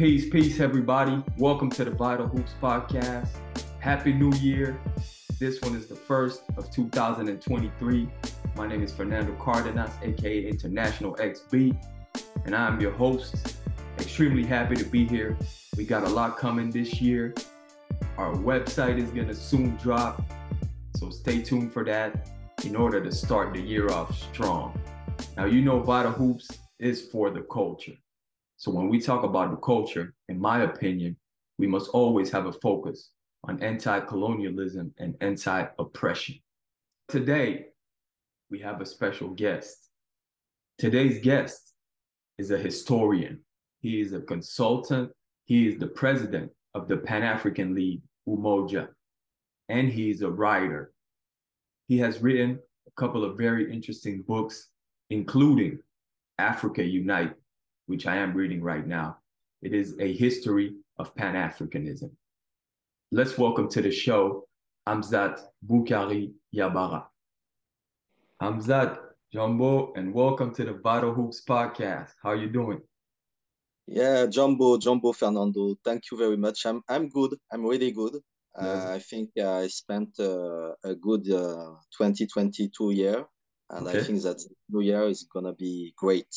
Peace, peace, everybody. Welcome to the Vital Hoops Podcast. Happy New Year. This one is the first of 2023. My name is Fernando Cardenas, aka International XB, and I'm your host. Extremely happy to be here. We got a lot coming this year. Our website is going to soon drop, so stay tuned for that in order to start the year off strong. Now, you know, Vital Hoops is for the culture. So when we talk about the culture, in my opinion, we must always have a focus on anti-colonialism and anti-oppression. Today, we have a special guest. Today's guest is a historian. He is a consultant. He is the president of the Pan-African League, Umoja, and he's a writer. He has written a couple of very interesting books, including Africa Unite, which I am reading right now. It is a history of Pan Africanism. Let's welcome to the show Amzat Boukari Yabara. Amzat, Jambo, and welcome to the Vital Hoops podcast. How are you doing? Yeah, Jambo, Jambo Fernando. Thank you very much. I'm I'm good. I'm really good. Yes. Uh, I think uh, I spent uh, a good uh, 2022 year, and okay. I think that new year is gonna be great.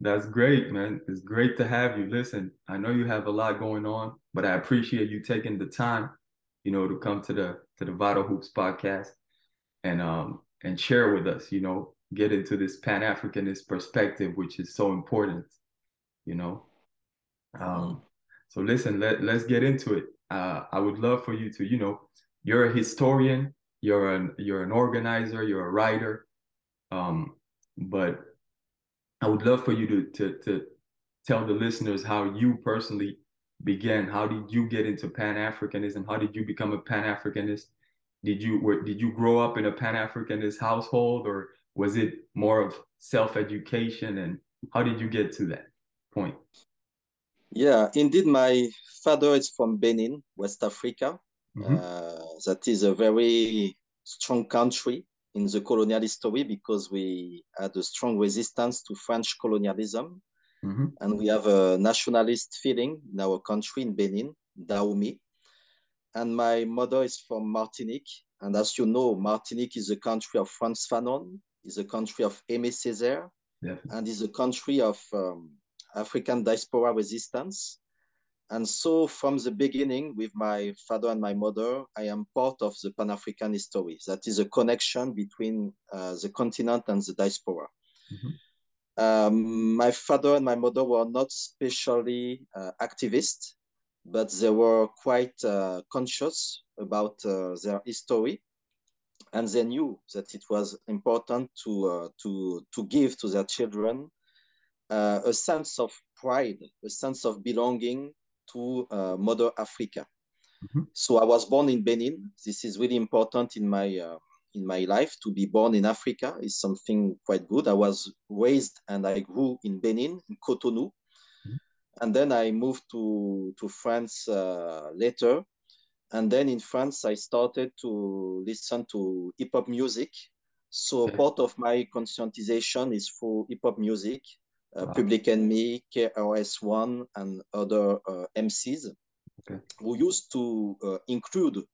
That's great, man. It's great to have you. Listen, I know you have a lot going on, but I appreciate you taking the time, you know, to come to the to the Vital Hoops podcast and um and share with us, you know, get into this Pan Africanist perspective, which is so important, you know. Um, so listen, let let's get into it. Uh, I would love for you to, you know, you're a historian, you're an you're an organizer, you're a writer, um, but I would love for you to to to tell the listeners how you personally began. How did you get into Pan Africanism? How did you become a Pan Africanist? Did you were, did you grow up in a Pan Africanist household, or was it more of self education? And how did you get to that point? Yeah, indeed, my father is from Benin, West Africa. Mm-hmm. Uh, that is a very strong country in the colonial history because we had a strong resistance to French colonialism. Mm-hmm. And we have a nationalist feeling in our country in Benin, Dahomey. And my mother is from Martinique. And as you know, Martinique is a country of Frantz Fanon, is a country of Aimé Césaire, yeah. and is a country of um, African diaspora resistance. And so from the beginning, with my father and my mother, I am part of the Pan-African history. That is a connection between uh, the continent and the diaspora. Mm-hmm. Um, my father and my mother were not specially uh, activists, but they were quite uh, conscious about uh, their history. And they knew that it was important to, uh, to, to give to their children uh, a sense of pride, a sense of belonging to uh, Mother Africa. Mm-hmm. So I was born in Benin. This is really important in my uh, in my life to be born in Africa is something quite good. I was raised and I grew in Benin, in Cotonou, mm-hmm. and then I moved to to France uh, later. And then in France, I started to listen to hip hop music. So okay. part of my conscientization is for hip hop music uh, wow. Public Enemy, KRS-One, and other uh, MCs okay. who used to uh, include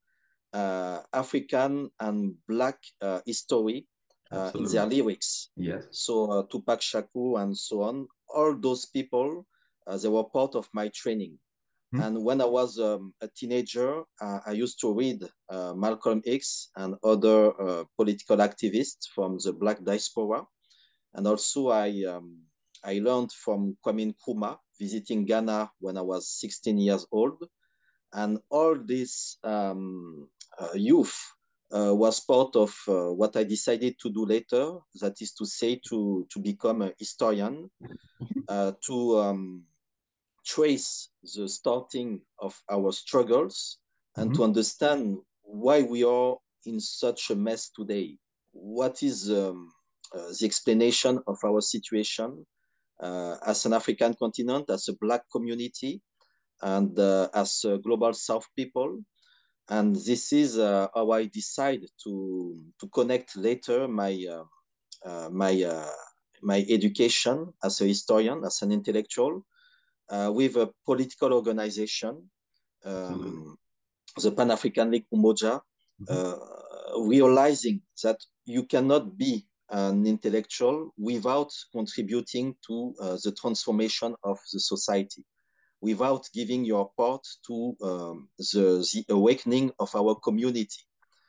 African and Black history in their lyrics. Yes. So Tupac Shakur and so on, all those people, they were part of my training. Hmm. And when I was um, a teenager, uh, I used to read uh, Malcolm X and other uh, political activists from the Black diaspora. And also, I um, I learned from Kwame Nkrumah visiting Ghana when I was 16 years old. And all this um, uh, youth uh, was part of uh, what I decided to do later, that is to say, to, to become a historian, uh, to um, trace the starting of our struggles and mm-hmm. to understand why we are in such a mess today. What is um, uh, the explanation of our situation? Uh, as an African continent, as a Black community, and uh, as a global South people. And this is uh, how I decide to to connect later my my my education as a historian, as an intellectual, uh, with a political organization, um, the Pan African League Umoja, mm-hmm. uh, realizing that you cannot be an intellectual without contributing to uh, the transformation of the society, without giving your part to um, the, the awakening of our community.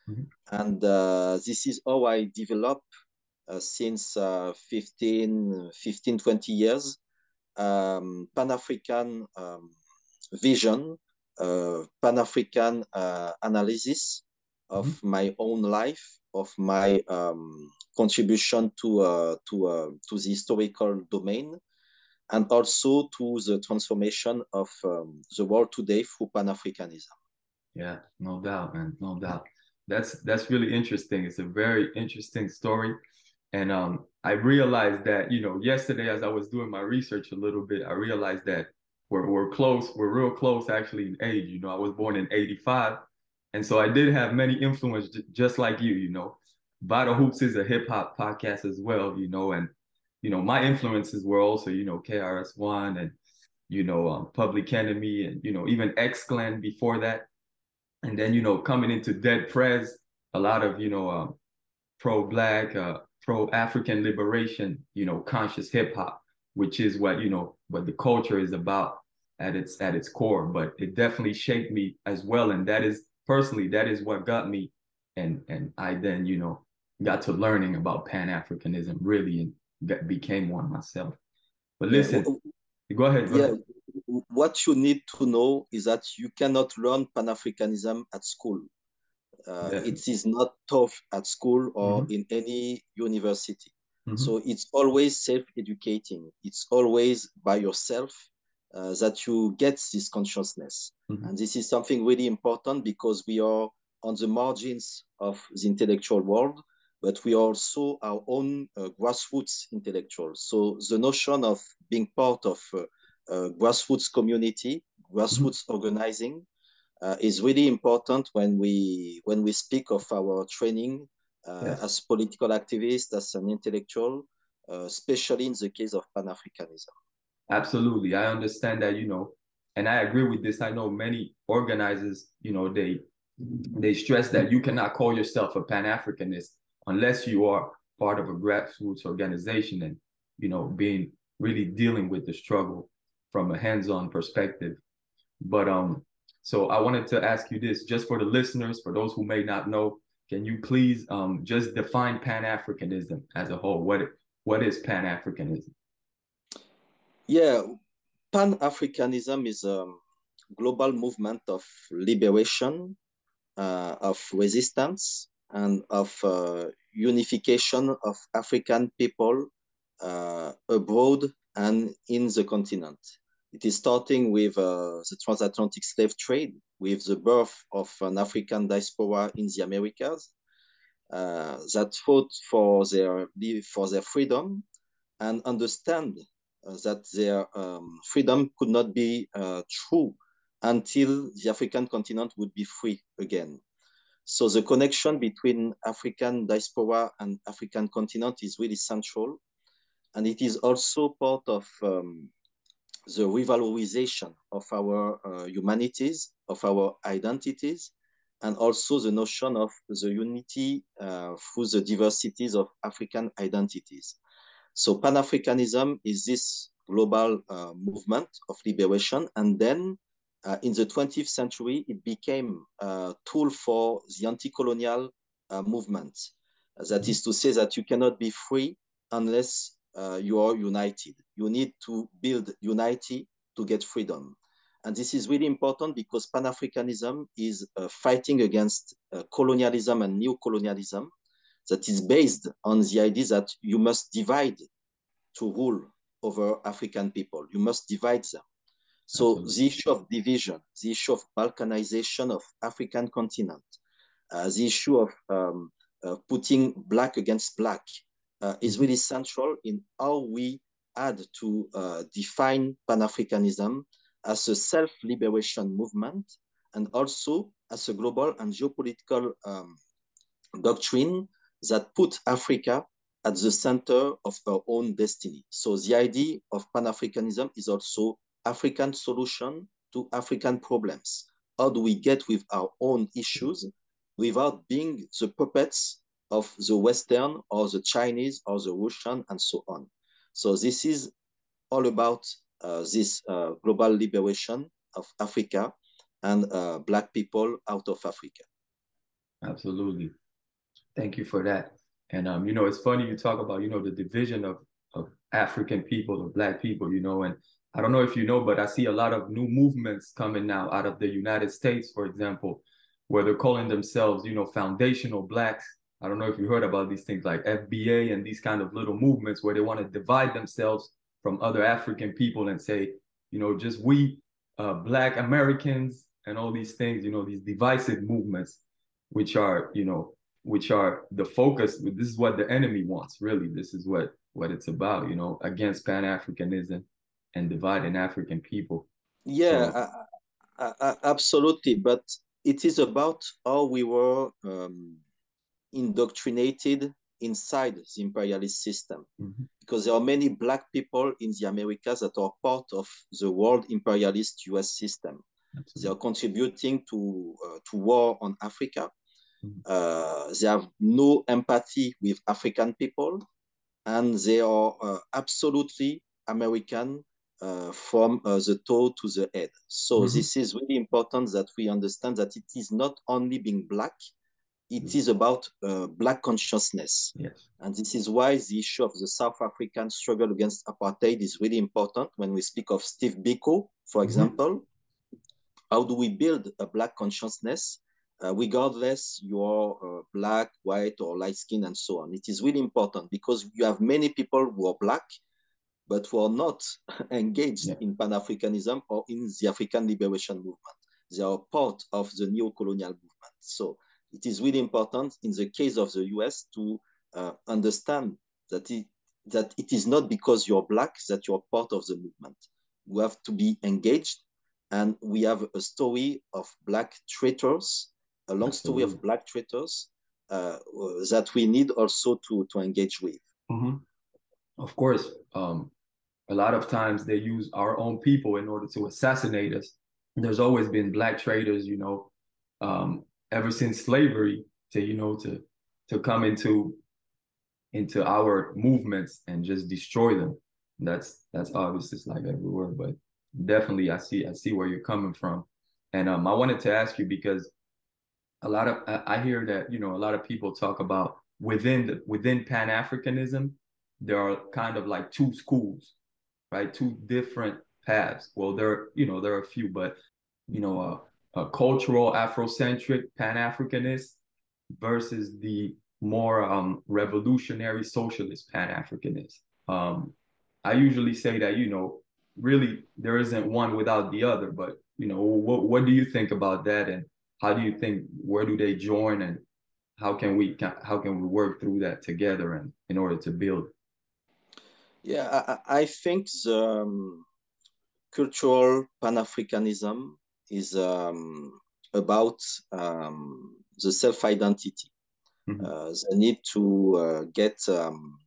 Mm-hmm. And uh, this is how I developed uh, since uh, 15, 15, 20 years, um, Pan-African um, vision, uh, Pan-African uh, analysis of mm-hmm. my own life, of my um, contribution to uh, to uh, to the historical domain, and also to the transformation of um, the world today through Pan Africanism. Yeah, no doubt, man, no doubt. That's that's really interesting. It's a very interesting story, and um, I realized that you know yesterday as I was doing my research a little bit, I realized that we're we're close. We're real close actually in age. You know, I was born in '85, and so I did have many influences just like you. You know, Vital Hoops is a hip hop podcast as well, you know, and you know my influences were also you know KRS One and you know um, Public Enemy and you know even X Clan before that, and then you know coming into Dead Prez, a lot of you know um, pro Black, uh, pro African liberation, you know conscious hip hop, which is what you know what the culture is about at its at its core. But it definitely shaped me as well, and that is personally that is what got me and and I then you know got to learning about Pan Africanism really and got, became one myself. But listen, yeah, go ahead. Go yeah, ahead. what you need to know is that you cannot learn Pan Africanism at school. Uh, it is not taught at school or mm-hmm. in any university. Mm-hmm. So it's always self educating. It's always by yourself uh, that you get this consciousness. Mm-hmm. And this is something really important because we are on the margins of the intellectual world but we are also our own uh, grassroots intellectuals. So the notion of being part of uh, uh, grassroots community, grassroots mm-hmm. organizing, uh, is really important when we when we speak of our training uh, yes. as political activists, as an intellectual, uh, especially in the case of Pan Africanism. Absolutely, I understand that. You know, and I agree with this. I know many organizers. You know, they they stress that you cannot call yourself a Pan Africanist unless you are part of a grassroots organization and you know being really dealing with the struggle from a hands-on perspective. But um so i wanted to ask you this just for the listeners for those who may not know can you please um just define pan-africanism as a whole? What what is pan-africanism? Yeah pan-africanism is a global movement of liberation uh, of resistance and of uh, unification of African people uh, abroad and in the continent. It is starting with uh, the transatlantic slave trade, with the birth of an African diaspora in the Americas that fought for their for their freedom and understand that their um, freedom could not be uh, true until the African continent would be free again. So the connection between African diaspora and African continent is really central. And it is also part of um, the revalorization of our uh, humanities, of our identities, and also the notion of the unity uh, through the diversities of African identities. So Pan-Africanism is this global uh, movement of liberation. And then uh, in the 20th century, it became a tool for the anti-colonial uh, movement. That is to say that you cannot be free unless uh, you are united. You need to build unity to get freedom. And this is really important because Pan-Africanism is uh, fighting against uh, colonialism and neo-colonialism that is based on the idea that you must divide to rule over African people. You must divide them. So Absolutely. the issue of division, the issue of balkanization of African continent, uh, the issue of um, uh, putting black against black uh, is mm-hmm. really central in how we had to uh, define Pan-Africanism as a self-liberation movement and also as a global and geopolitical um, doctrine that put Africa at the center of our own destiny. So the idea of Pan-Africanism is also African solution to African problems? How do we get with our own issues without being the puppets of the Western or the Chinese or the Russian and so on? So this is all about uh, this uh, global liberation of Africa and uh, Black people out of Africa. Absolutely. Thank you for that. And um, you know, it's funny you talk about you know the division of of African people or Black people. You know, and I don't know if you know, but I see a lot of new movements coming now out of the United States, for example, where they're calling themselves you know foundational Blacks. I don't know if you heard about these things like FBA and these kind of little movements where they want to divide themselves from other African people and say, you know, just we uh, Black Americans and all these things, you know, these divisive movements, which are, you know, which are the focus. This is what the enemy wants, really. This is what what it's about, you know, against Pan Africanism and dividing African people. Yeah, so, uh, uh, absolutely. But it is about how we were um, indoctrinated inside the imperialist system mm-hmm. because there are many black people in the americas that are part of the world imperialist us system Absolutely. they are contributing to uh, to war on africa mm-hmm. uh, they have no empathy with african people and they are uh, absolutely american uh, from uh, the toe to the head so mm-hmm. this is really important that we understand that it is not only being black it mm. is about uh, black consciousness. Yes. And this is why the issue of the South African struggle against apartheid is really important when we speak of Steve Biko, for mm-hmm. example. How do we build a black consciousness, uh, regardless you're uh, black, white, or light skin, and so on? It is really important because you have many people who are black, but who are not engaged yeah. in Pan Africanism or in the African liberation movement. They are part of the neo colonial movement. So it is really important in the case of the US to uh, understand that it, that it is not because you're black that you're part of the movement. You have to be engaged. And we have a story of black traitors, a long Absolutely. story of black traitors uh, that we need also to, to engage with. Mm-hmm. Of course, um, a lot of times they use our own people in order to assassinate us. There's always been black traitors, you know, um, ever since slavery to you know to to come into into our movements and just destroy them. That's that's obvious. It's like everywhere, but definitely I see I see where you're coming from. And um, I wanted to ask you because a lot of I hear that you know a lot of people talk about within the within Pan Africanism, there are kind of like two schools, right? Two different paths. Well, there you know there are a few, but you know uh, a cultural Afrocentric Pan Africanist versus the more um, revolutionary socialist Pan Africanist. Um, I usually say that, you know, really there isn't one without the other, but, you know, what, what do you think about that? And how do you think, where do they join and how can we, how can we work through that together and in order to build? Yeah, I, I think the um, cultural Pan-Africanism is um, about um, the self-identity, mm-hmm. uh, the need to uh, get um,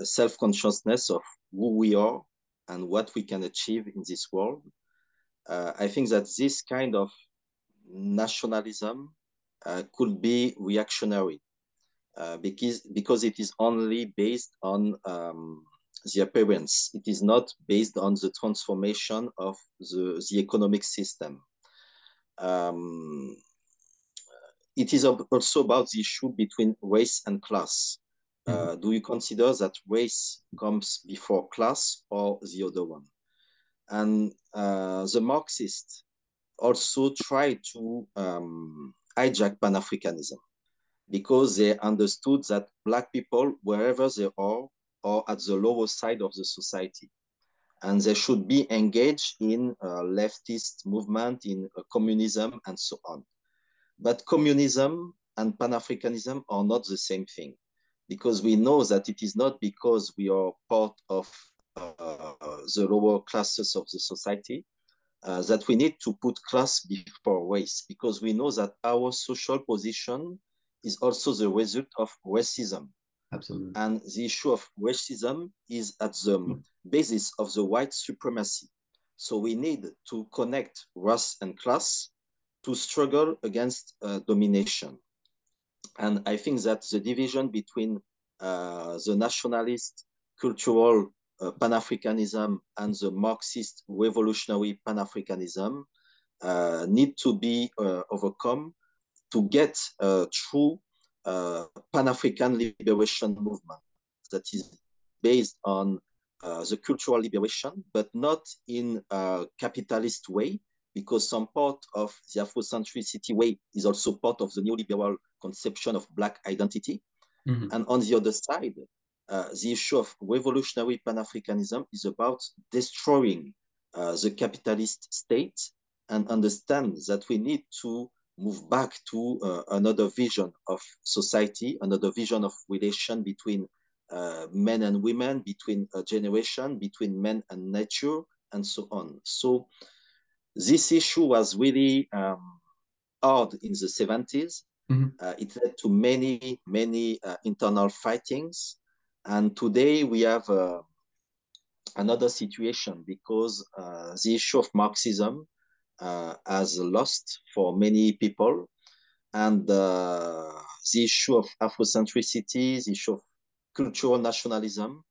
a self-consciousness of who we are and what we can achieve in this world. Uh, I think that this kind of nationalism uh, could be reactionary uh, because because it is only based on um, the appearance. It is not based on the transformation of the, the economic system. Um, it is also about the issue between race and class. Uh, mm-hmm. do you consider that race comes before class or the other one? And uh, the Marxists also try to um, hijack Pan Africanism because they understood that Black people, wherever they are, at the lower side of the society. And they should be engaged in leftist movement, in uh, communism, and so on. But communism and Pan-Africanism are not the same thing because we know that it is not because we are part of uh, the lower classes of the society uh, that we need to put class before race because we know that our social position is also the result of racism. Absolutely. And the issue of racism is at the mm. basis of the white supremacy. So we need to connect race and class to struggle against uh, domination. And I think that the division between uh, the nationalist cultural uh, Pan-Africanism and the Marxist revolutionary Pan-Africanism uh, need to be uh, overcome to get a true uh, Pan-African liberation movement that is based on uh, the cultural liberation, but not in a capitalist way, because some part of the Afrocentricity way is also part of the neoliberal conception of Black identity. Mm-hmm. And on the other side, uh, the issue of revolutionary Pan-Africanism is about destroying uh, the capitalist state and understand that we need to move back to uh, another vision of society, another vision of relation between uh, men and women, between a generation, between men and nature, and so on. So this issue was really um, hard in the 70s. Mm-hmm. Uh, it led to many, many uh, internal fightings. And today we have uh, another situation because uh, the issue of Marxism uh, has lost for many people. And uh, the issue of Afrocentricity, the issue of cultural nationalism,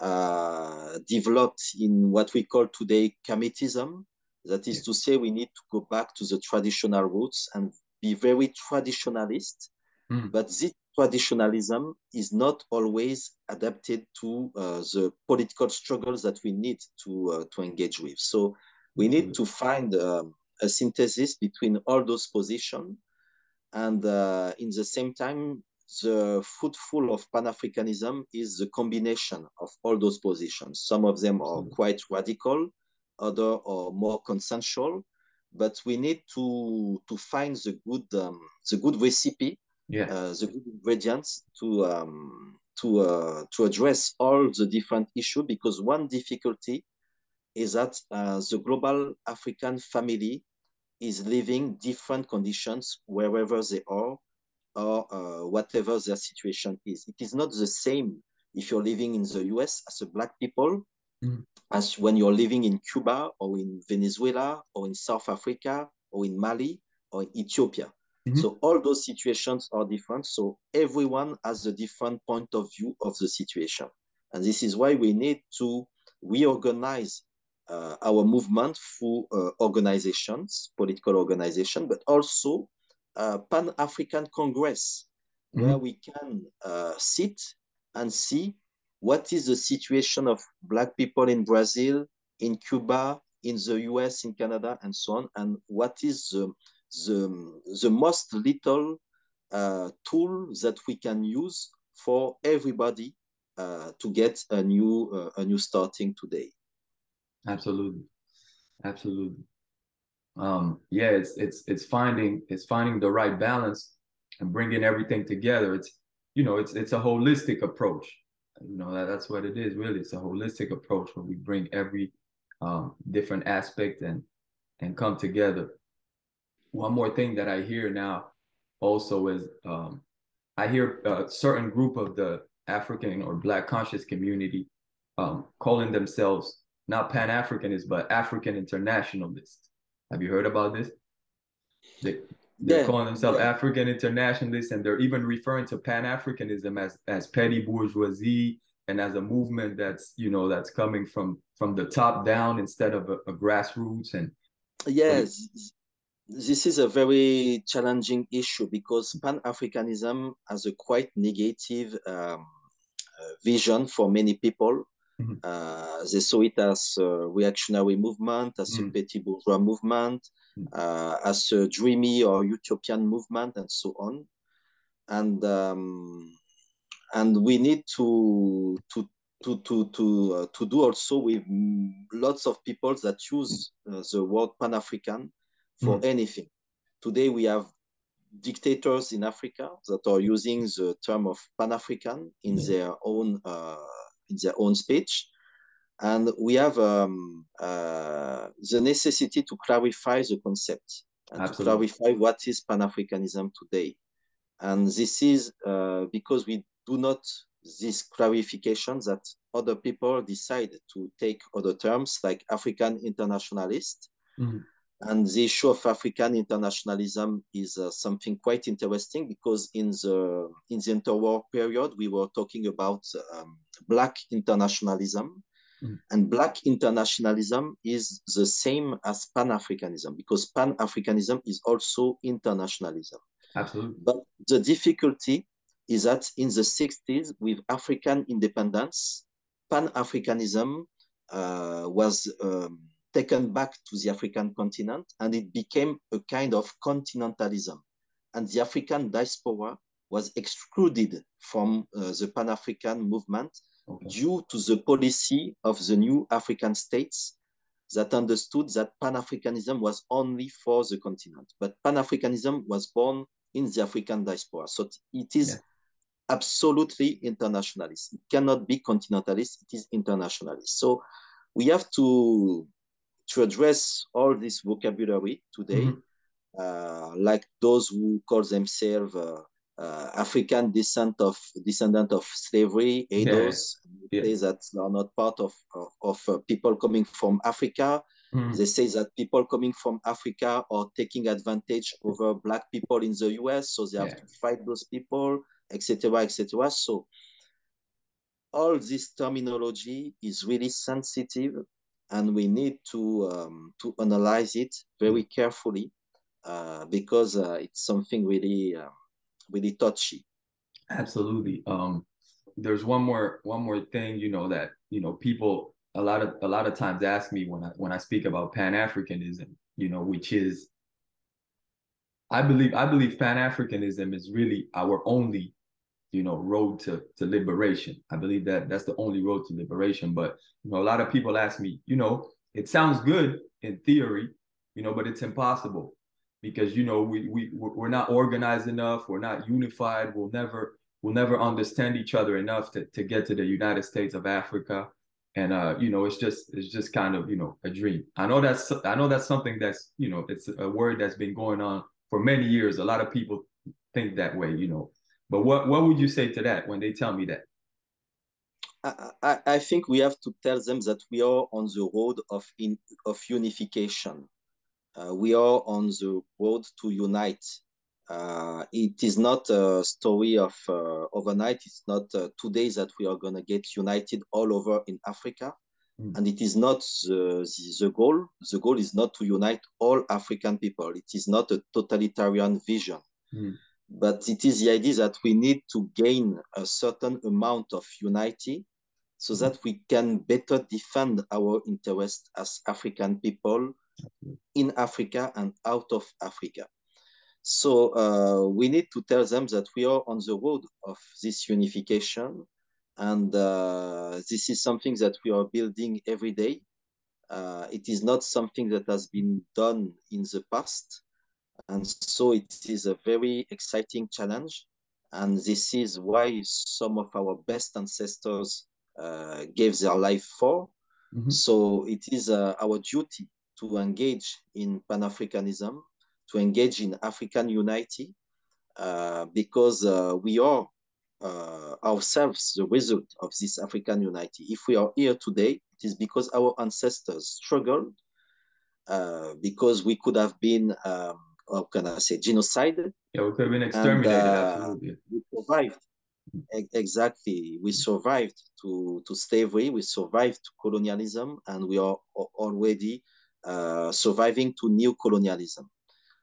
uh, developed in what we call today Kemetism. That is to say, we need to go back to the traditional roots and be very traditionalist. Mm. But this traditionalism is not always adapted to uh, the political struggles that we need to uh, to engage with. So we need to find um, a synthesis between all those positions, and uh, in the same time, the fruitful of Pan-Africanism is the combination of all those positions. Some of them are quite radical, other are more consensual, but we need to to find the good um, the good recipe, yeah. uh, the good ingredients to um, to uh, to address all the different issues. Because one difficulty is that uh, the global African family is living different conditions wherever they are or uh, whatever their situation is. It is not the same if you're living in the US as a black people mm. as when you're living in Cuba or in Venezuela or in South Africa or in Mali or in Ethiopia. Mm-hmm. So all those situations are different. So everyone has a different point of view of the situation. And this is why we need to reorganize uh, our movement through uh, organizations, political organization, but also uh, Pan African Congress, mm-hmm. where we can uh, sit and see what is the situation of Black people in Brazil, in Cuba, in the US, in Canada, and so on, and what is the, the, the most little uh, tool that we can use for everybody uh, to get a new uh, a new starting today. Absolutely, absolutely. Um, yeah, it's it's it's finding it's finding the right balance and bringing everything together. It's you know it's it's a holistic approach. You know that, that's what it is really. It's a holistic approach where we bring every um, different aspect and and come together. One more thing that I hear now also is um, I hear a certain group of the African or Black conscious community um, calling themselves not Pan Africanists, but African internationalists. Have you heard about this? They, they're yeah. calling themselves yeah. African internationalists, and they're even referring to Pan Africanism as as petty bourgeoisie and as a movement that's you know that's coming from from the top down instead of a, a grassroots. And yes, this is a very challenging issue because Pan Africanism has a quite negative um, uh, vision for many people Mm-hmm. Uh, they saw it as a reactionary movement, as mm-hmm. a petit bourgeois movement, mm-hmm. uh, as a dreamy or utopian movement, and so on. And um, and we need to to to to to uh, to do also with lots of people that use uh, the word Pan African for mm-hmm. anything. Today we have dictators in Africa that are using the term of Pan African in their own uh, in their own speech. And we have um, uh, the necessity to clarify the concept and Absolutely. to clarify what is Pan Africanism today. And this is uh, because we do not this clarification that other people decide to take other terms like African internationalist. Mm-hmm. And the issue of African internationalism is uh, something quite interesting because in the in the interwar period we were talking about um, black internationalism, mm. and black internationalism is the same as Pan Africanism because Pan Africanism is also internationalism. Absolutely. But the difficulty is that in the 60s, with African independence, Pan Africanism uh, was um, taken back to the African continent and it became a kind of continentalism. And the African diaspora was excluded from uh, the Pan African movement okay. due to the policy of the new African states that understood that Pan Africanism was only for the continent. But Pan Africanism was born in the African diaspora. So it is yeah. absolutely internationalist. It cannot be continentalist, it is internationalist. So we have to to address all this vocabulary today, mm-hmm. uh, like those who call themselves uh, uh, African descent of descendant of slavery, ADOS, yeah. yeah. say that they are not part of of, of uh, people coming from Africa. Mm. They say that people coming from Africa are taking advantage over black people in the US, so they have yeah. to fight those people, etc., etc. So all this terminology is really sensitive and we need to um, to analyze it very mm. carefully uh, because uh, it's something really uh, really touchy. Absolutely. Um, there's one more one more thing you know that you know people a lot of a lot of times ask me when I when I speak about Pan Africanism, you know, which is I believe I believe Pan Africanism is really our only you know road to to liberation. I believe that that's the only road to liberation. But you know a lot of people ask me you know it sounds good in theory you know but it's impossible because you know we we we're not organized enough. We're not unified. We'll never we'll never understand each other enough to, to get to the united states of africa. And uh you know it's just it's just kind of you know a dream. I know that's i know that's something that's you know it's a word that's been going on for many years. A lot of people think that way you know but what, what would you say to that when they tell me that? I, I think we have to tell them that we are on the road of in, of unification. Uh, we are on the road to unite. Uh, it is not a story of uh, overnight. It's not uh, today that we are going to get united all over in Africa. Mm. And it is not the, the, the, goal. The goal is not to unite all African people. It is not a totalitarian vision. Mm but it is the idea that we need to gain a certain amount of unity so that we can better defend our interest as African people in Africa and out of Africa. So uh, we need to tell them that we are on the road of this unification. And uh, this is something that we are building every day. Uh, it is not something that has been done in the past. And so it is a very exciting challenge. And this is why some of our best ancestors uh, gave their life for. Mm-hmm. So it is uh, our duty to engage in Pan Africanism, to engage in African unity, uh, because uh, we are uh, ourselves the result of this African unity. If we are here today, it is because our ancestors struggled, uh, because we could have been um, how can I say, genocide. Yeah, we could have been exterminated. And, uh. We survived. Exactly. We survived to, to slavery, we survived to colonialism, and we are already uh, surviving to new colonialism.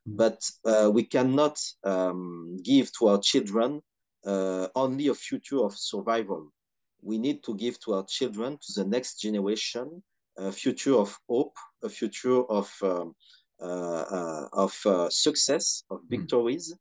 Mm. But uh, we cannot um, give to our children uh, only a future of survival. We need to give to our children, to the next generation, a future of hope, a future of um, of uh, success, of hmm. victories.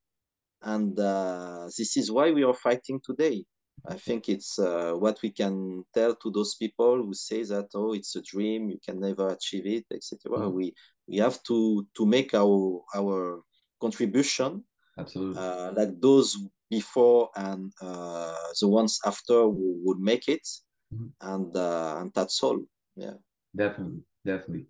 And this is why we are fighting today. I think it's uh, what we can tell to those people who say that oh it's a dream you can never achieve it etc. Mm. We we have to to make our our contribution absolutely uh, like those before and uh, the ones after would make it mm. and and that's all yeah definitely definitely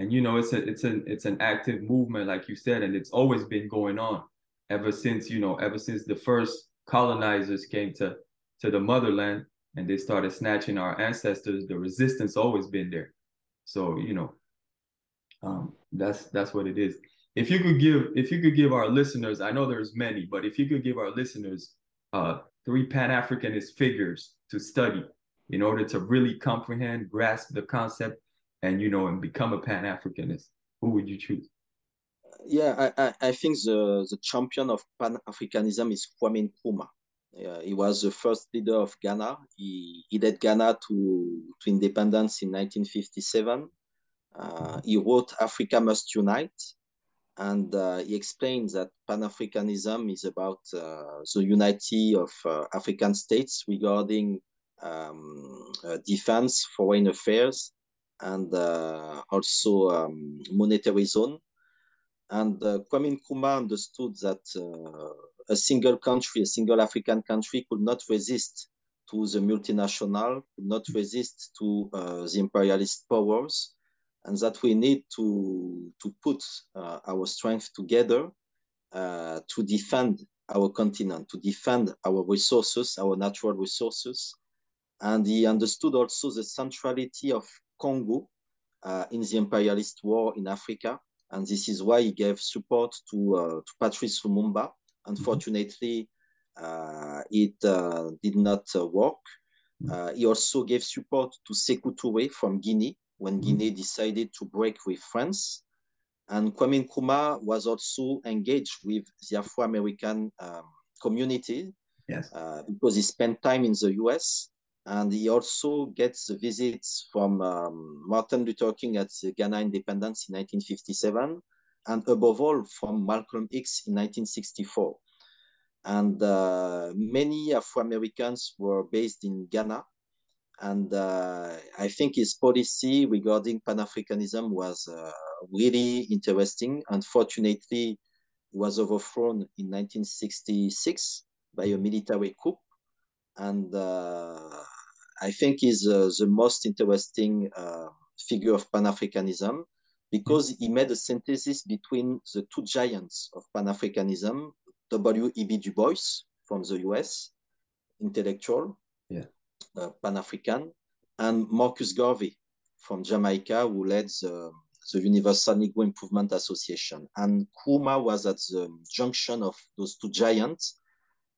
and you know it's a it's an it's an active movement like you said and it's always been going on ever since you know ever since the first colonizers came to to the motherland and they started snatching our ancestors, the resistance always been there. So, you know, um, that's that's what it is. If you could give if you could give our listeners, I know there's many, but if you could give our listeners uh, three Pan-Africanist figures to study in order to really comprehend, grasp the concept, and you know, and become a Pan-Africanist, who would you choose? Yeah, I, I think the, the champion of Pan-Africanism is Kwame Nkrumah. Uh, he was the first leader of Ghana. He, he led Ghana to, to independence in 1957. Uh, he wrote Africa Must Unite, and uh, he explains that Pan Africanism is about uh, the unity of uh, African states regarding um, uh, defense, foreign affairs, and also um, monetary zone. And Kwame Nkrumah understood that a single country, a single African country could not resist to the multinational, could not resist to uh, the imperialist powers, and that we need to, to put uh, our strength together uh, to defend our continent, to defend our resources, our natural resources. And he understood also the centrality of Congo uh, in the imperialist war in Africa. And this is why he gave support to, uh, to Patrice Lumumba, Unfortunately, uh, it uh, did not uh, work. he also gave support to Sekou Touré from Guinea when Guinea decided to break with France. And Kwame Nkrumah was also engaged with the Afro-American um, community yes. uh, because he spent time in the US. And he also gets visits from um, Martin Luther King at Ghana independence in 1957 and above all from Malcolm X in 1964. And uh, many Afro-Americans were based in Ghana. And uh, I think his policy regarding Pan-Africanism was uh, really interesting. Unfortunately, he was overthrown in 1966 by a military coup. And uh, I think he's uh, the most interesting uh, figure of Pan-Africanism because he made a synthesis between the two giants of Pan-Africanism, W.E.B. Du Bois from the US, intellectual, yeah. uh, Pan-African, and Marcus Garvey from Jamaica, who led the, the Universal Negro Improvement Association. And Nkrumah was at the junction of those two giants,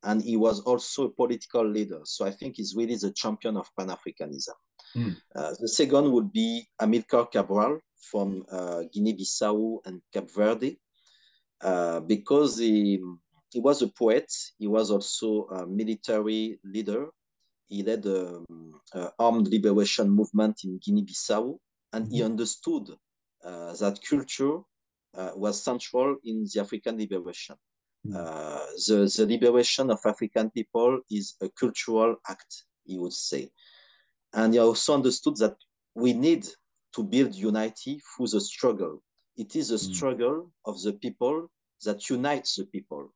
and he was also a political leader. So I think he's really the champion of Pan-Africanism. Mm. Uh, the second would be Amilcar Cabral, from uh, Guinea-Bissau and Cape Verde uh, because he, he was a poet. He was also a military leader. He led the um, armed liberation movement in Guinea-Bissau, and he mm-hmm. understood uh, that culture uh, was central in the African liberation. Uh, the, the liberation of African people is a cultural act, he would say. And he also understood that we need to build unity through the struggle. It is a mm. struggle of the people that unites the people.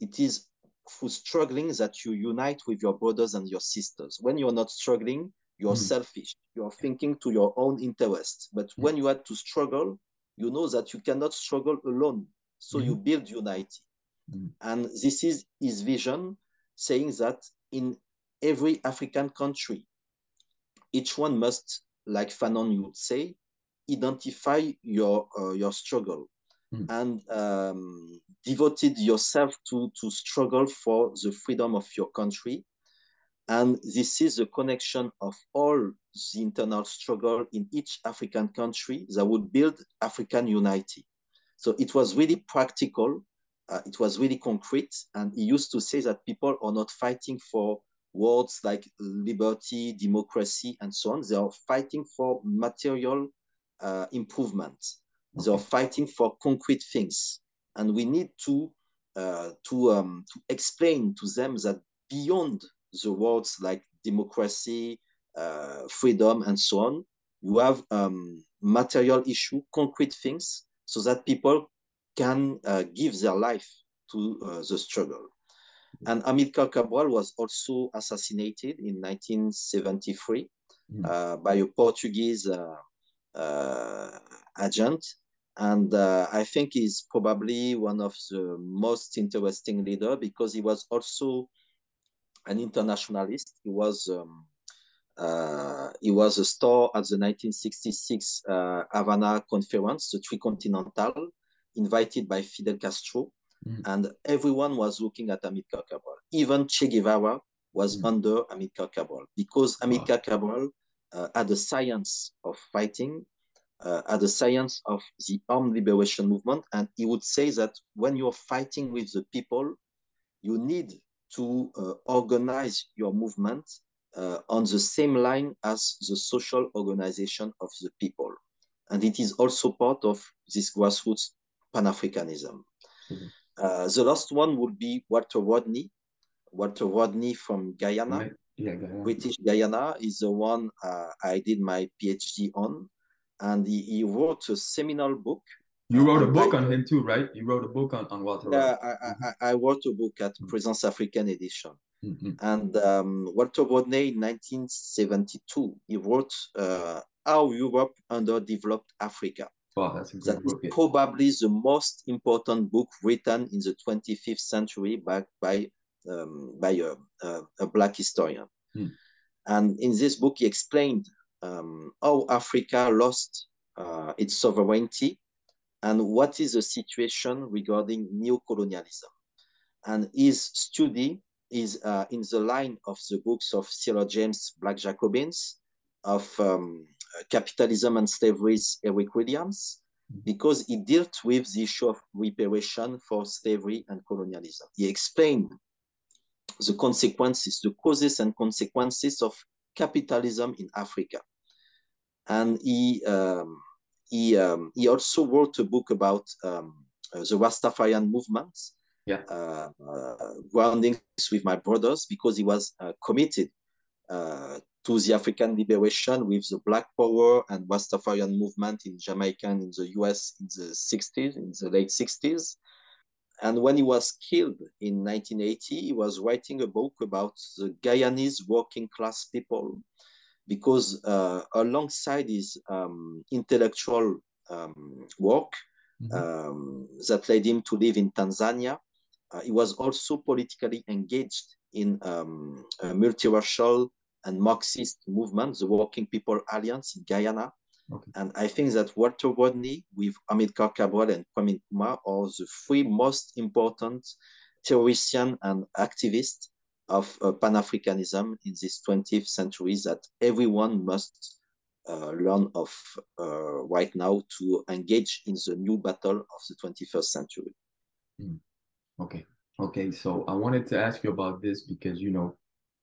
It is through struggling that you unite with your brothers and your sisters. When you're not struggling, you're mm. selfish. You're thinking to your own interest. But mm. when you had to struggle, you know that you cannot struggle alone. So mm. you build unity. Mm. And this is his vision, saying that in every African country, each one must like Fanon would say, identify your uh, your struggle mm. and um, devoted yourself to to struggle for the freedom of your country. And this is the connection of all the internal struggle in each African country that would build African unity. So it was really practical. Uh, it was really concrete. And he used to say that people are not fighting for words like liberty, democracy, and so on. They are fighting for material uh, improvement. Okay. They are fighting for concrete things, and we need to uh, to um, to explain to them that beyond the words like democracy, uh, freedom, and so on, you have um, material issue, concrete things, so that people can uh, give their life to uh, the struggle. And Amilcar Cabral was also assassinated in 1973 mm. uh, by a Portuguese agent. And uh, I think he's probably one of the most interesting leader because he was also an internationalist. He was um, uh, he was a star at the 1966 uh, Havana Conference, the Tricontinental, invited by Fidel Castro, mm. and everyone was looking at Amilcar Cabral. Even Che Guevara was mm. under Amilcar Cabral because Amilcar wow. Cabral uh, had the science of fighting, uh, had the science of the armed liberation movement, and he would say that when you're fighting with the people, you need to uh, organize your movement uh, on the same line as the social organization of the people. And it is also part of this grassroots Pan-Africanism. Mm-hmm. Uh, the last one would be Walter Rodney. Walter Rodney from Guyana. Yeah, Guyana. British Guyana is the one uh, I did my PhD on. And he, he wrote a seminal book you wrote a book on him too, right? You wrote a book on, on Walter. Yeah, I, I, I, wrote a book at mm-hmm. Présence Africaine edition. Mm-hmm. And um, Walter Rodney in 1972, he wrote uh, How Europe Underdeveloped Africa. Wow, that's a great that book. Is probably the most important book written in the 25th century by, by, um, by a, a, a, black historian. Mm. And in this book, he explained um, how Africa lost uh, its sovereignty and what is the situation regarding neocolonialism. And his study is uh, in the line of the books of Cyril James Black Jacobins, of um, Capitalism and Slavery's Eric Williams, because he dealt with the issue of reparation for slavery and colonialism. He explained the consequences, the causes and consequences of capitalism in Africa. And he, um, he, um, he also wrote a book about um, the Rastafarian movement yeah. uh, groundings with my brothers because he was uh, committed uh, to the African liberation with the Black Power and Rastafarian movement in Jamaica and in the US in the 60s, in the late 60s. And when he was killed in 1980, he was writing a book about the Guyanese working class people because uh, alongside his um, intellectual um, work mm-hmm. um, that led him to live in Tanzania, uh, he was also politically engaged in um, a multiracial and Marxist movement, the Working People Alliance in Guyana. Okay. And I think that Walter Rodney with Amilcar Cabral and Kwame Nkrumah are the three most important theoricians and activists of uh, Pan-Africanism in this 20th century that everyone must uh, learn of uh, right now to engage in the new battle of the 21st century. Mm. Okay. Okay. So I wanted to ask you about this because, you know,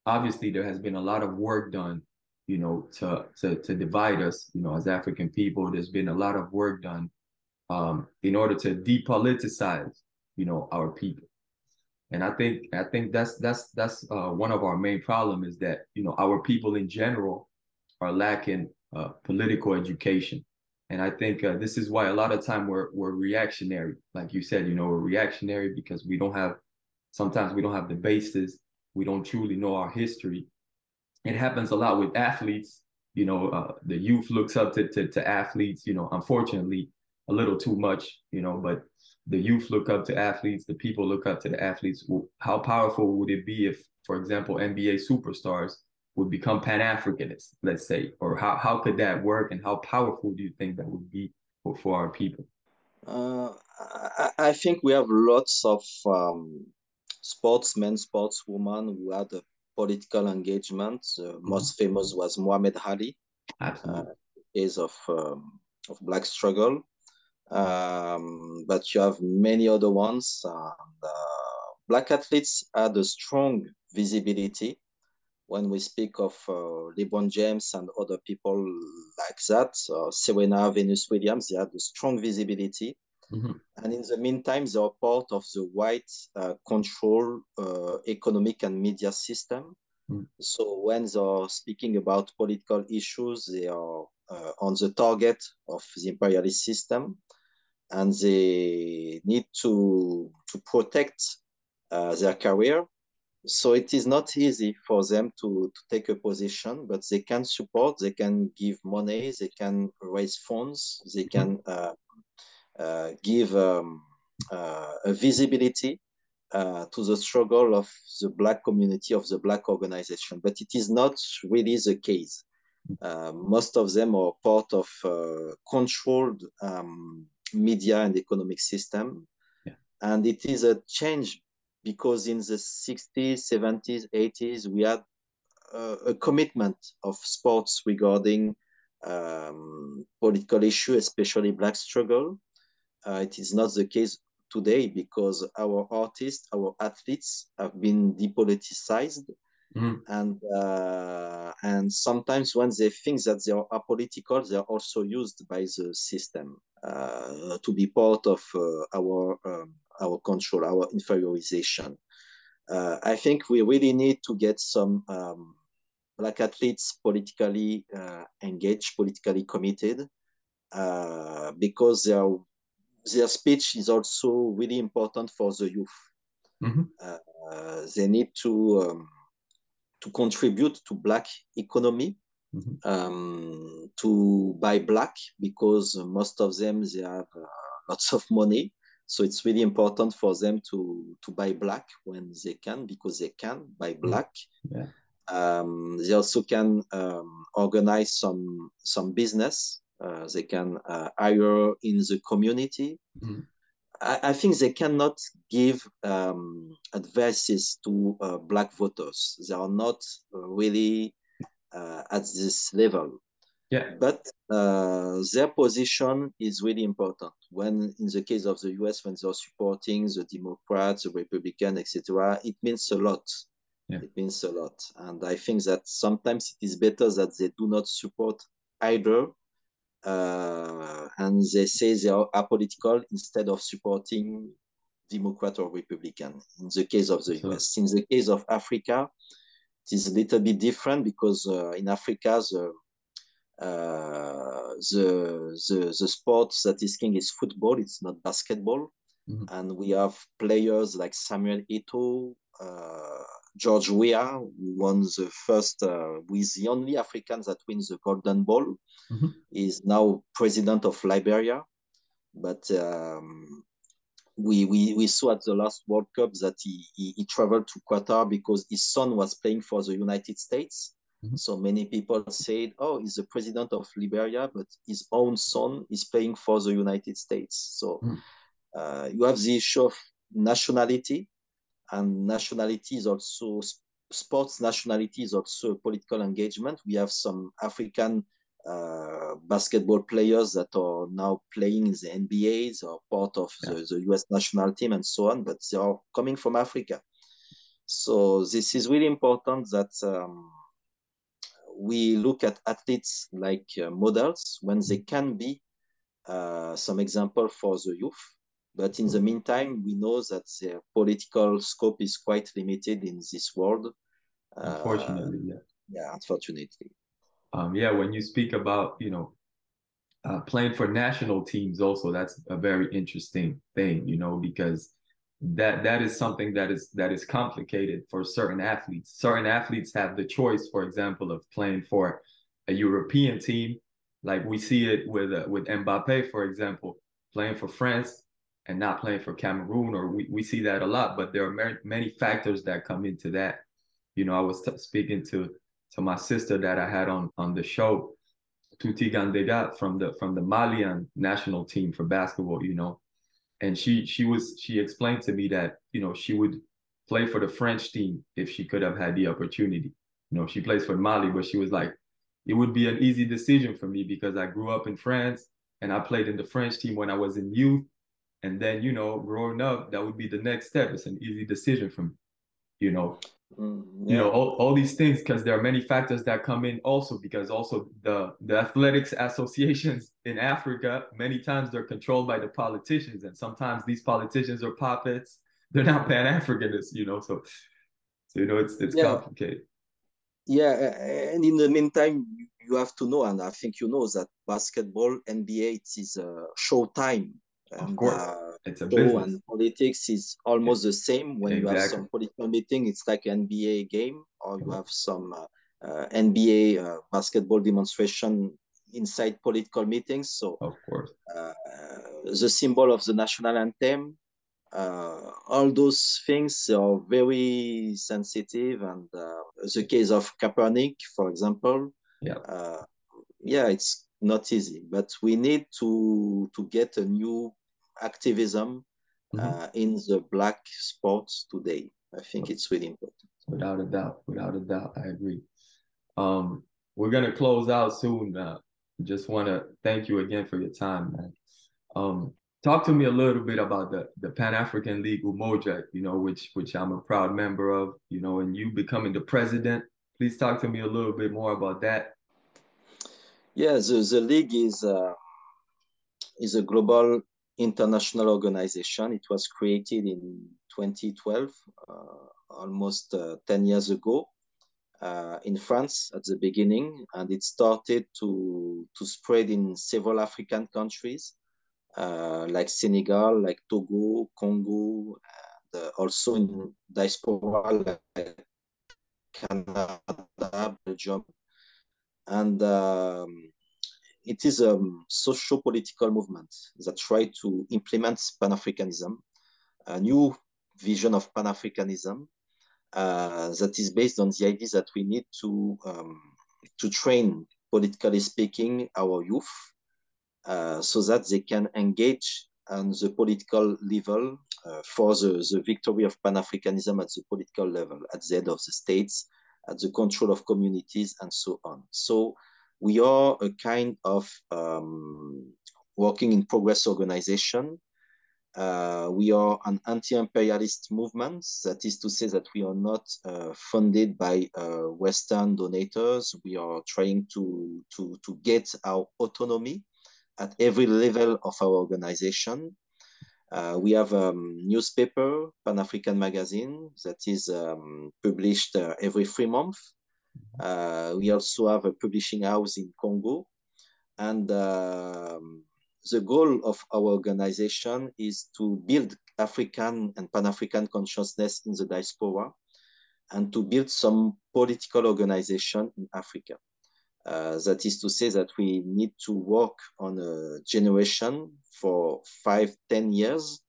obviously there has been a lot of work done, you know, to to, to divide us, you know, as African people. There's been a lot of work done um, in order to depoliticize, you know, our people. And I think I think that's that's that's uh, one of our main problem is that you know our people in general are lacking uh, political education. And I think uh, this is why a lot of time we're we're reactionary. Like you said, you know, we're reactionary because we don't have sometimes we don't have the basis. We don't truly know our history. It happens a lot with athletes. You know, uh, the youth looks up to, to to athletes. You know, unfortunately, a little too much. You know, but the youth look up to athletes. The people look up to the athletes. How powerful would it be if, for example, NBA superstars would become Pan Africanists, let's say, or how, how could that work and how powerful do you think that would be for, for our people? Uh, I, I, think we have lots of um, sportsmen, sportswomen who had a political engagement. The mm-hmm. most famous was Muhammad Ali. Uh, case of um, of black struggle. Um, but you have many other ones. And, uh, black athletes had a strong visibility when we speak of uh, LeBron James and other people like that, uh, Serena, Venus Williams, they had a strong visibility. Mm-hmm. And in the meantime, they are part of the white uh, control uh, economic and media system. Mm-hmm. So when they are speaking about political issues, they are uh, on the target of the imperialist system, and they need to to protect uh, their career so it is not easy for them to, to take a position, but they can support, they can give money, they can raise funds, they mm-hmm. can uh, give um, uh, a visibility uh, to the struggle of the black community of the black organization, but it is not really the case. Uh, most of them are part of uh, controlled um, media and economic system, yeah. and it is a change because in the 60s, 70s, 80s we had uh, a commitment of sports regarding um, political issue, especially black struggle. Uh, it is not the case today because our artists, our athletes have been depoliticized. Mm. And uh, and sometimes when they think that they are apolitical, they are also used by the system uh, to be part of uh, our um, our control, our inferiorization. Uh, I think we really need to get some um, black athletes politically uh, engaged, politically committed, uh, because their their speech is also really important for the youth. Mm-hmm. Uh, they need to um, to contribute to black economy, mm-hmm. um, to buy black because most of them they have uh, lots of money. So it's really important for them to to buy black when they can because they can buy mm-hmm. black. Yeah. Um, they also can um, organize some some business. Uh, they can uh, hire in the community. Mm. I, I, think they cannot give um, advices to uh, black voters. They are not really uh, at this level. Yeah. But uh, their position is really important. When, in the case of the US, when they're supporting the Democrats, the Republican, etc., it means a lot yeah. it means a lot. And I think that sometimes it is better that they do not support either uh, and they say they are apolitical instead of supporting Democrat or Republican in the case of the US. In the case of Africa, it is a little bit different because uh, in Africa, the, uh, the, the, the sport that is king is football, it's not basketball. Mm-hmm. And we have players like Samuel Eto'o, uh, George Weah, who won the first, uh, who is the only African that wins the Golden Ball, mm-hmm. is now president of Liberia. But um, we, we, we saw at the last World Cup that he, he, he, traveled to Qatar because his son was playing for the United States. Mm-hmm. So many people said, oh, he's the president of Liberia, but his own son is playing for the United States. So mm-hmm. uh, you have the issue of nationality and nationality is also sports nationality is also political engagement. We have some African uh, basketball players that are now playing in the NBAs or part of yeah. the, the, US national team and so on, but they are coming from Africa. So this is really important that um, we look at athletes like uh, models when they can be uh, some example for the youth but in the meantime, we know that the political scope is quite limited in this world. Unfortunately, uh, yeah. Yeah, unfortunately. Um, yeah, when you speak about, you know, uh, playing for national teams also, that's a very interesting thing, you know, because that that is something that is that is complicated for certain athletes. Certain athletes have the choice, for example, of playing for a European team, like we see it with uh, with Mbappe, for example, playing for France and not playing for Cameroon, or we, we see that a lot, but there are many, factors that come into that. You know, I was t- speaking to to my sister that I had on on the show, Touty Gandega from the from the Malian national team for basketball, you know. And she she was she explained to me that, you know, she would play for the French team if she could have had the opportunity. You know, she plays for Mali, but she was like, it would be an easy decision for me because I grew up in France and I played in the French team when I was in youth and then you know growing up that would be the next step. It's an easy decision for me you know? Mm, yeah. you know all, all these things because there are many factors that come in also because also the the athletics associations in africa many times they're controlled by the politicians and sometimes these politicians are puppets. They're not pan-africanists you know so so you know it's it's yeah. complicated. Yeah and in the meantime you have to know and i think you know that basketball nba it is a showtime. and, of course, uh, it's a business. And politics is almost the same. When exactly. you have some political meeting, it's like an NBA game, or you have some uh, uh, NBA uh, basketball demonstration inside political meetings. So, of course, uh, the symbol of the national anthem uh, all those things are very sensitive. And uh, the case of Kaepernick, for example, yeah, uh, yeah, it's not easy, but we need to to get a new activism mm-hmm. Uh, in the black sports today. I think it's really important. Without a doubt, without a doubt, I agree. Um, we're gonna close out soon. Uh, just want to thank you again for your time, man. Um, talk to me a little bit about the the Pan African League Umoja, you know, which which I'm a proud member of, you know, and you becoming the president. Please talk to me a little bit more about that. Yeah, the, the league is uh, is a global international organization. It was created in 2012, uh, almost uh, 10 years ago, uh, in France at the beginning, and it started to to spread in several African countries uh, like Senegal, like Togo, Congo, and uh, also in diaspora like Canada, Belgium, and um, it is a socio-political movement that try to implement Pan-Africanism, a new vision of Pan-Africanism uh, that is based on the idea that we need to um, to train, politically speaking, our youth uh, so that they can engage on the political level uh, for the, the victory of Pan-Africanism at the political level, at the head of the states, at the control of communities, and so on. So we are a kind of um, working in progress organization uh, we are an anti-imperialist movement. That is to say that we are not uh, funded by uh, Western donators. We are trying to, to, to get our autonomy at every level of our organization. Uh, we have a um, newspaper, Pan-African Magazine, that is um, published uh, every three months. Uh, we also have a publishing house in Congo. And um, the goal of our organization is to build African and Pan-African consciousness in the diaspora and to build some political organization in Africa. Uh, that is to say that we need to work on a generation for five, ten years,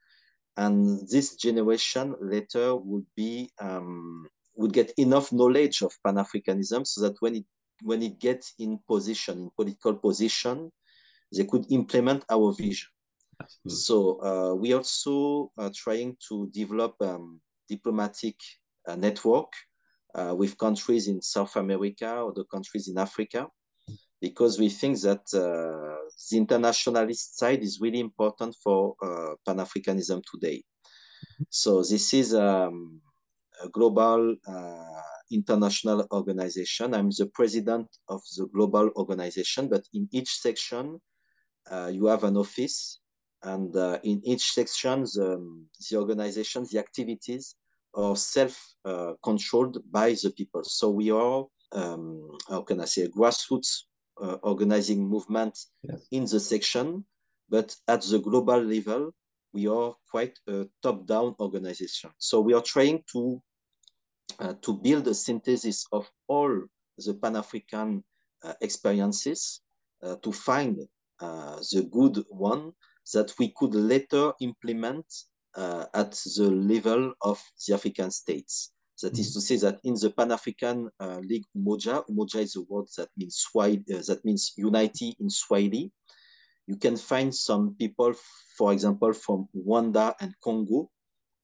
and this generation later would be um, would get enough knowledge of Pan Africanism so that when it when it gets in position, in political position, they could implement our vision. So uh, we also are trying to develop um, diplomatic uh, network uh, with countries in South America or the countries in Africa, because we think that uh, the internationalist side is really important for uh, Pan-Africanism today. So this is um, global uh, international organization. I'm the president of the global organization, but in each section, uh, you have an office, and uh, in each section, the, the organization, the activities are self-controlled uh, by the people. So we are, um, how can I say, a grassroots organizing movement yes. in the section, but at the global level, we are quite a top-down organization. So we are trying to uh, to build a synthesis of all the Pan-African uh, experiences uh, to find uh, the good one that we could later implement uh, at the level of the African states. That mm-hmm. is to say that in the Pan-African uh, League Umoja, Umoja is a word that means Swahili, uh, that means unity in Swahili. You can find some people, for example, from Rwanda and Congo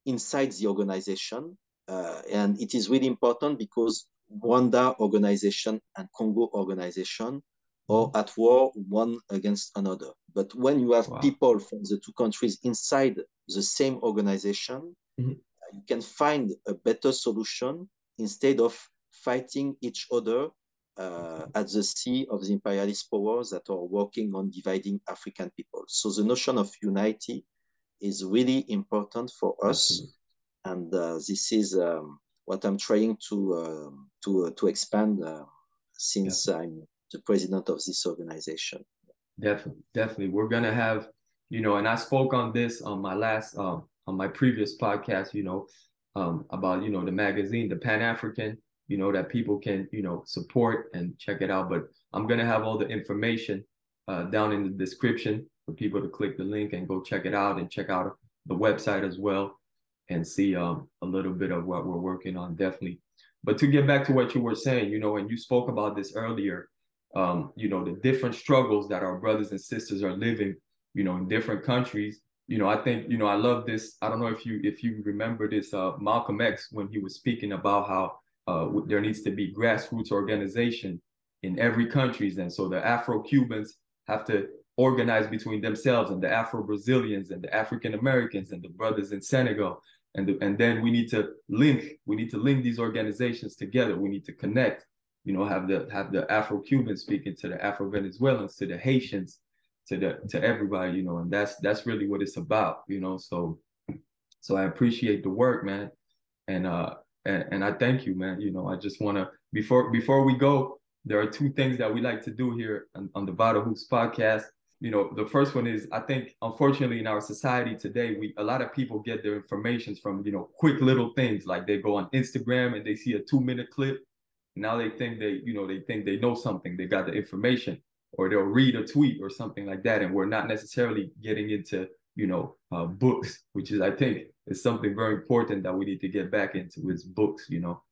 inside the organization. Uh, and it is really important because Rwanda organization and Congo organization are at war one against another. But when you have wow. people from the two countries inside the same organization, mm-hmm. you can find a better solution instead of fighting each other uh, at the sea of the imperialist powers that are working on dividing African people. So the notion of unity is really important for us, mm-hmm. And uh, this is um, what I'm trying to uh, to uh, to expand uh, since yeah. I'm the president of this organization. Definitely, definitely. We're gonna have, you know, and I spoke on this on my last um on my previous podcast, you know, um about, you know, the magazine, the Pan African, you know, that people can, you know, support and check it out. But I'm gonna have all the information uh down in the description for people to click the link and go check it out and check out the website as well and see um, a little bit of what we're working on, definitely. But to get back to what you were saying, you know, and you spoke about this earlier, um, you know, the different struggles that our brothers and sisters are living, you know, in different countries. You know, I think, you know, I love this. I don't know if you if you remember this, uh, Malcolm X when he was speaking about how uh, there needs to be grassroots organization in every countries, and so the Afro Cubans have to organize between themselves, and the Afro Brazilians, and the African Americans, and the brothers in Senegal, and the, and then we need to link. We need to link these organizations together. We need to connect. You know, have the have the Afro Cubans speaking to the Afro Venezuelans, to the Haitians, to the to everybody. You know, and that's that's really what it's about. You know, so so I appreciate the work, man, and uh and, and I thank you, man. You know, I just want to before before we go, there are two things that we like to do here on, on the Vital Hoops podcast. You know, the first one is I think unfortunately in our society today, we a lot of people get their information from you know quick little things like they go on Instagram and they see a two minute clip. Now they think they you know they think they know something, they got the information, or they'll read a tweet or something like that, and we're not necessarily getting into you know uh, books, which is I think is something very important that we need to get back into is books. You know,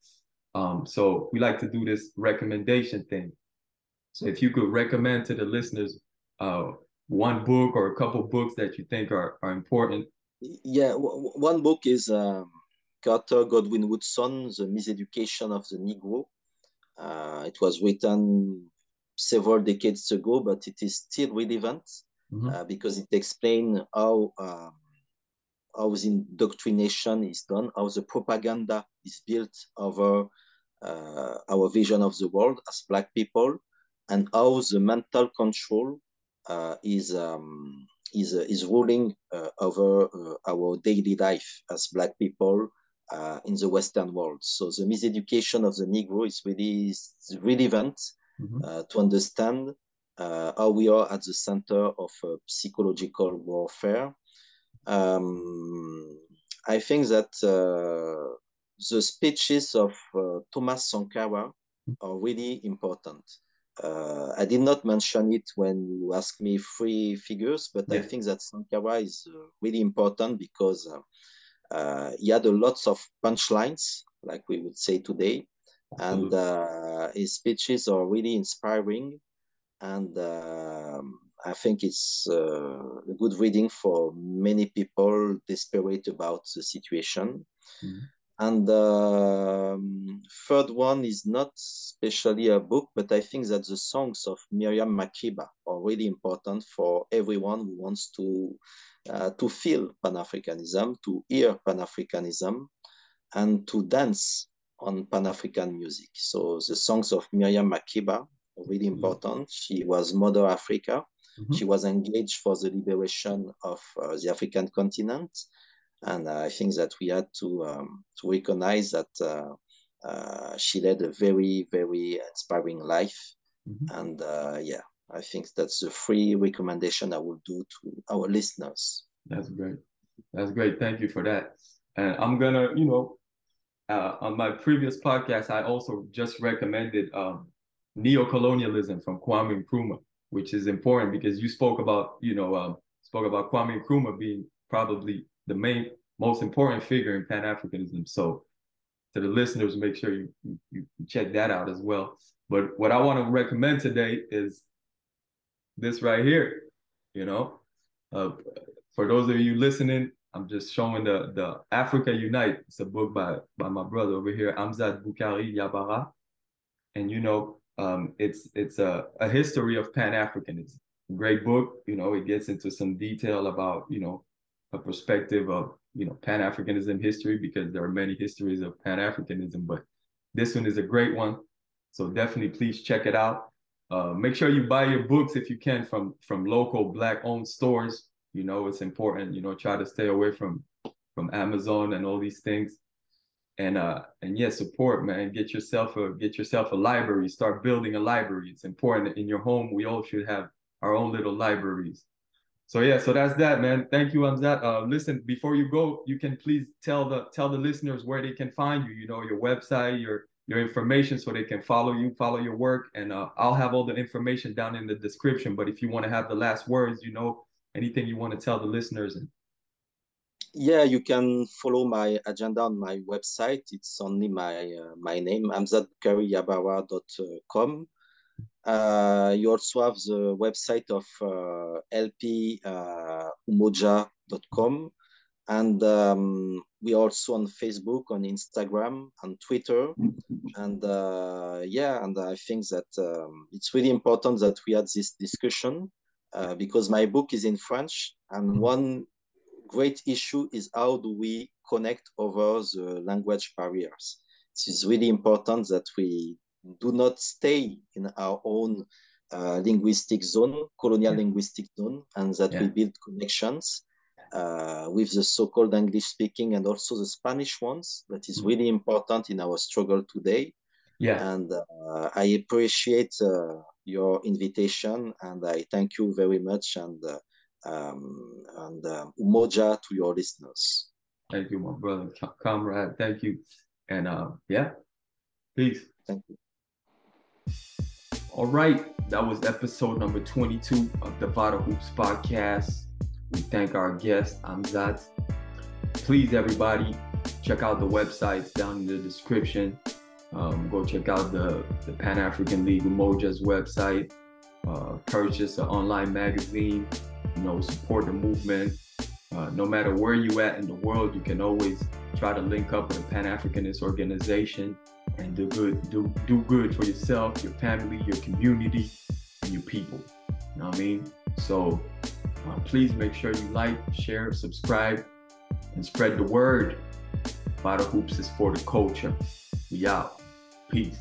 um, so we like to do this recommendation thing. So if you could recommend to the listeners uh, one book or a couple books that you think are, are important. Yeah, one book is um, Carter Godwin Woodson, The Miseducation of the Negro. Uh, it was written several decades ago, but it is still relevant mm-hmm. uh, because it explains how um, how the indoctrination is done, how the propaganda is built over uh, our vision of the world as Black people, and how the mental control is um, is uh, is ruling uh, over uh, our daily life as Black people uh, in the Western world. So the miseducation of the Negro is really relevant mm-hmm. to understand how we are at the center of psychological warfare um, I think that uh, the speeches of uh, Thomas Sankara are really important. Uh, I did not mention it when you asked me three figures, but yeah. I think that Sankara is uh, really important because uh, uh, he had a lots of punchlines, like we would say today, and his speeches are really inspiring. And um, I think it's uh, a good reading for many people desperate about the situation. Mm-hmm. And the um, third one is not especially a book, but I think that the songs of Miriam Makeba are really important for everyone who wants to uh, to feel Pan Africanism, to hear Pan Africanism, and to dance on Pan African music. So the songs of Miriam Makeba are really mm-hmm. important. She was Mother Africa Mm-hmm. She was engaged for the liberation of uh, the African continent. And uh, I think that we had to, um, to recognize that uh, uh she led a very, very inspiring life. Mm-hmm. And uh, yeah, I think that's the free recommendation I will do to our listeners. That's great. That's great. Thank you for that. And I'm gonna, you know, uh, on my previous podcast, I also just recommended um, Neo-Colonialism from Kwame Nkrumah which is important because you spoke about, you know, um, spoke about Kwame Nkrumah being probably the main, most important figure in Pan Africanism. So, to the listeners, make sure you, you, check that out as well. But what I want to recommend today is this right here. You know, uh, for those of you listening, I'm just showing the the Africa Unite. It's a book by by my brother over here, Amzat Boukari-Yabara, and you know um, it's it's a, a history of Pan Africanism. Great book. You know, it gets into some detail about you know a perspective of you know Pan Africanism history because there are many histories of Pan Africanism, but this one is a great one. So definitely, please check it out. Uh, make sure you buy your books if you can from from local black owned stores. You know, it's important. You know, try to stay away from from Amazon and all these things and uh and yeah support man get yourself a get yourself a library start building a library it's important in your home we all should have our own little libraries so yeah so that's that man thank you Amzat uh listen before you go you can please tell the tell the listeners where they can find you you know your website your your information so they can follow you follow your work and uh, i'll have all the information down in the description but if you want to have the last words you know anything you want to tell the listeners and yeah, you can follow my agenda on my website. It's only my uh, my name, amzatboukariyabara.com. Uh, you also have the website of uh, lpumoja.com. And um, we also on Facebook, on Instagram, on Twitter. And uh, yeah, and I think that um, it's really important that we had this discussion uh, because my book is in French. And one great issue is how do we connect over the language barriers. It is really important that we do not stay in our own uh, linguistic zone, colonial yeah. linguistic zone, and that yeah. we build connections uh, with the so-called English speaking and also the Spanish ones. That is mm. really important in our struggle today. Yeah. And uh, I appreciate uh, your invitation and I thank you very much and uh, um, and um, umoja to your listeners. Thank you, my brother, comrade. Thank you. And uh, yeah, peace. Thank you. All right, that was episode number 22 of the Vital Hoops podcast. We thank our guest, Amzat. Please, everybody, check out the websites down in the description. Um, go check out the, the Pan African League Umoja's website. Uh, purchase an online magazine. You know, support the movement. Uh, no matter where you at in the world, you can always try to link up with a Pan Africanist organization and do good, do do good for yourself, your family, your community, and your people. You know what I mean? So uh, please make sure you like, share, subscribe, and spread the word. Vital Hoops is for the culture. We out. Peace.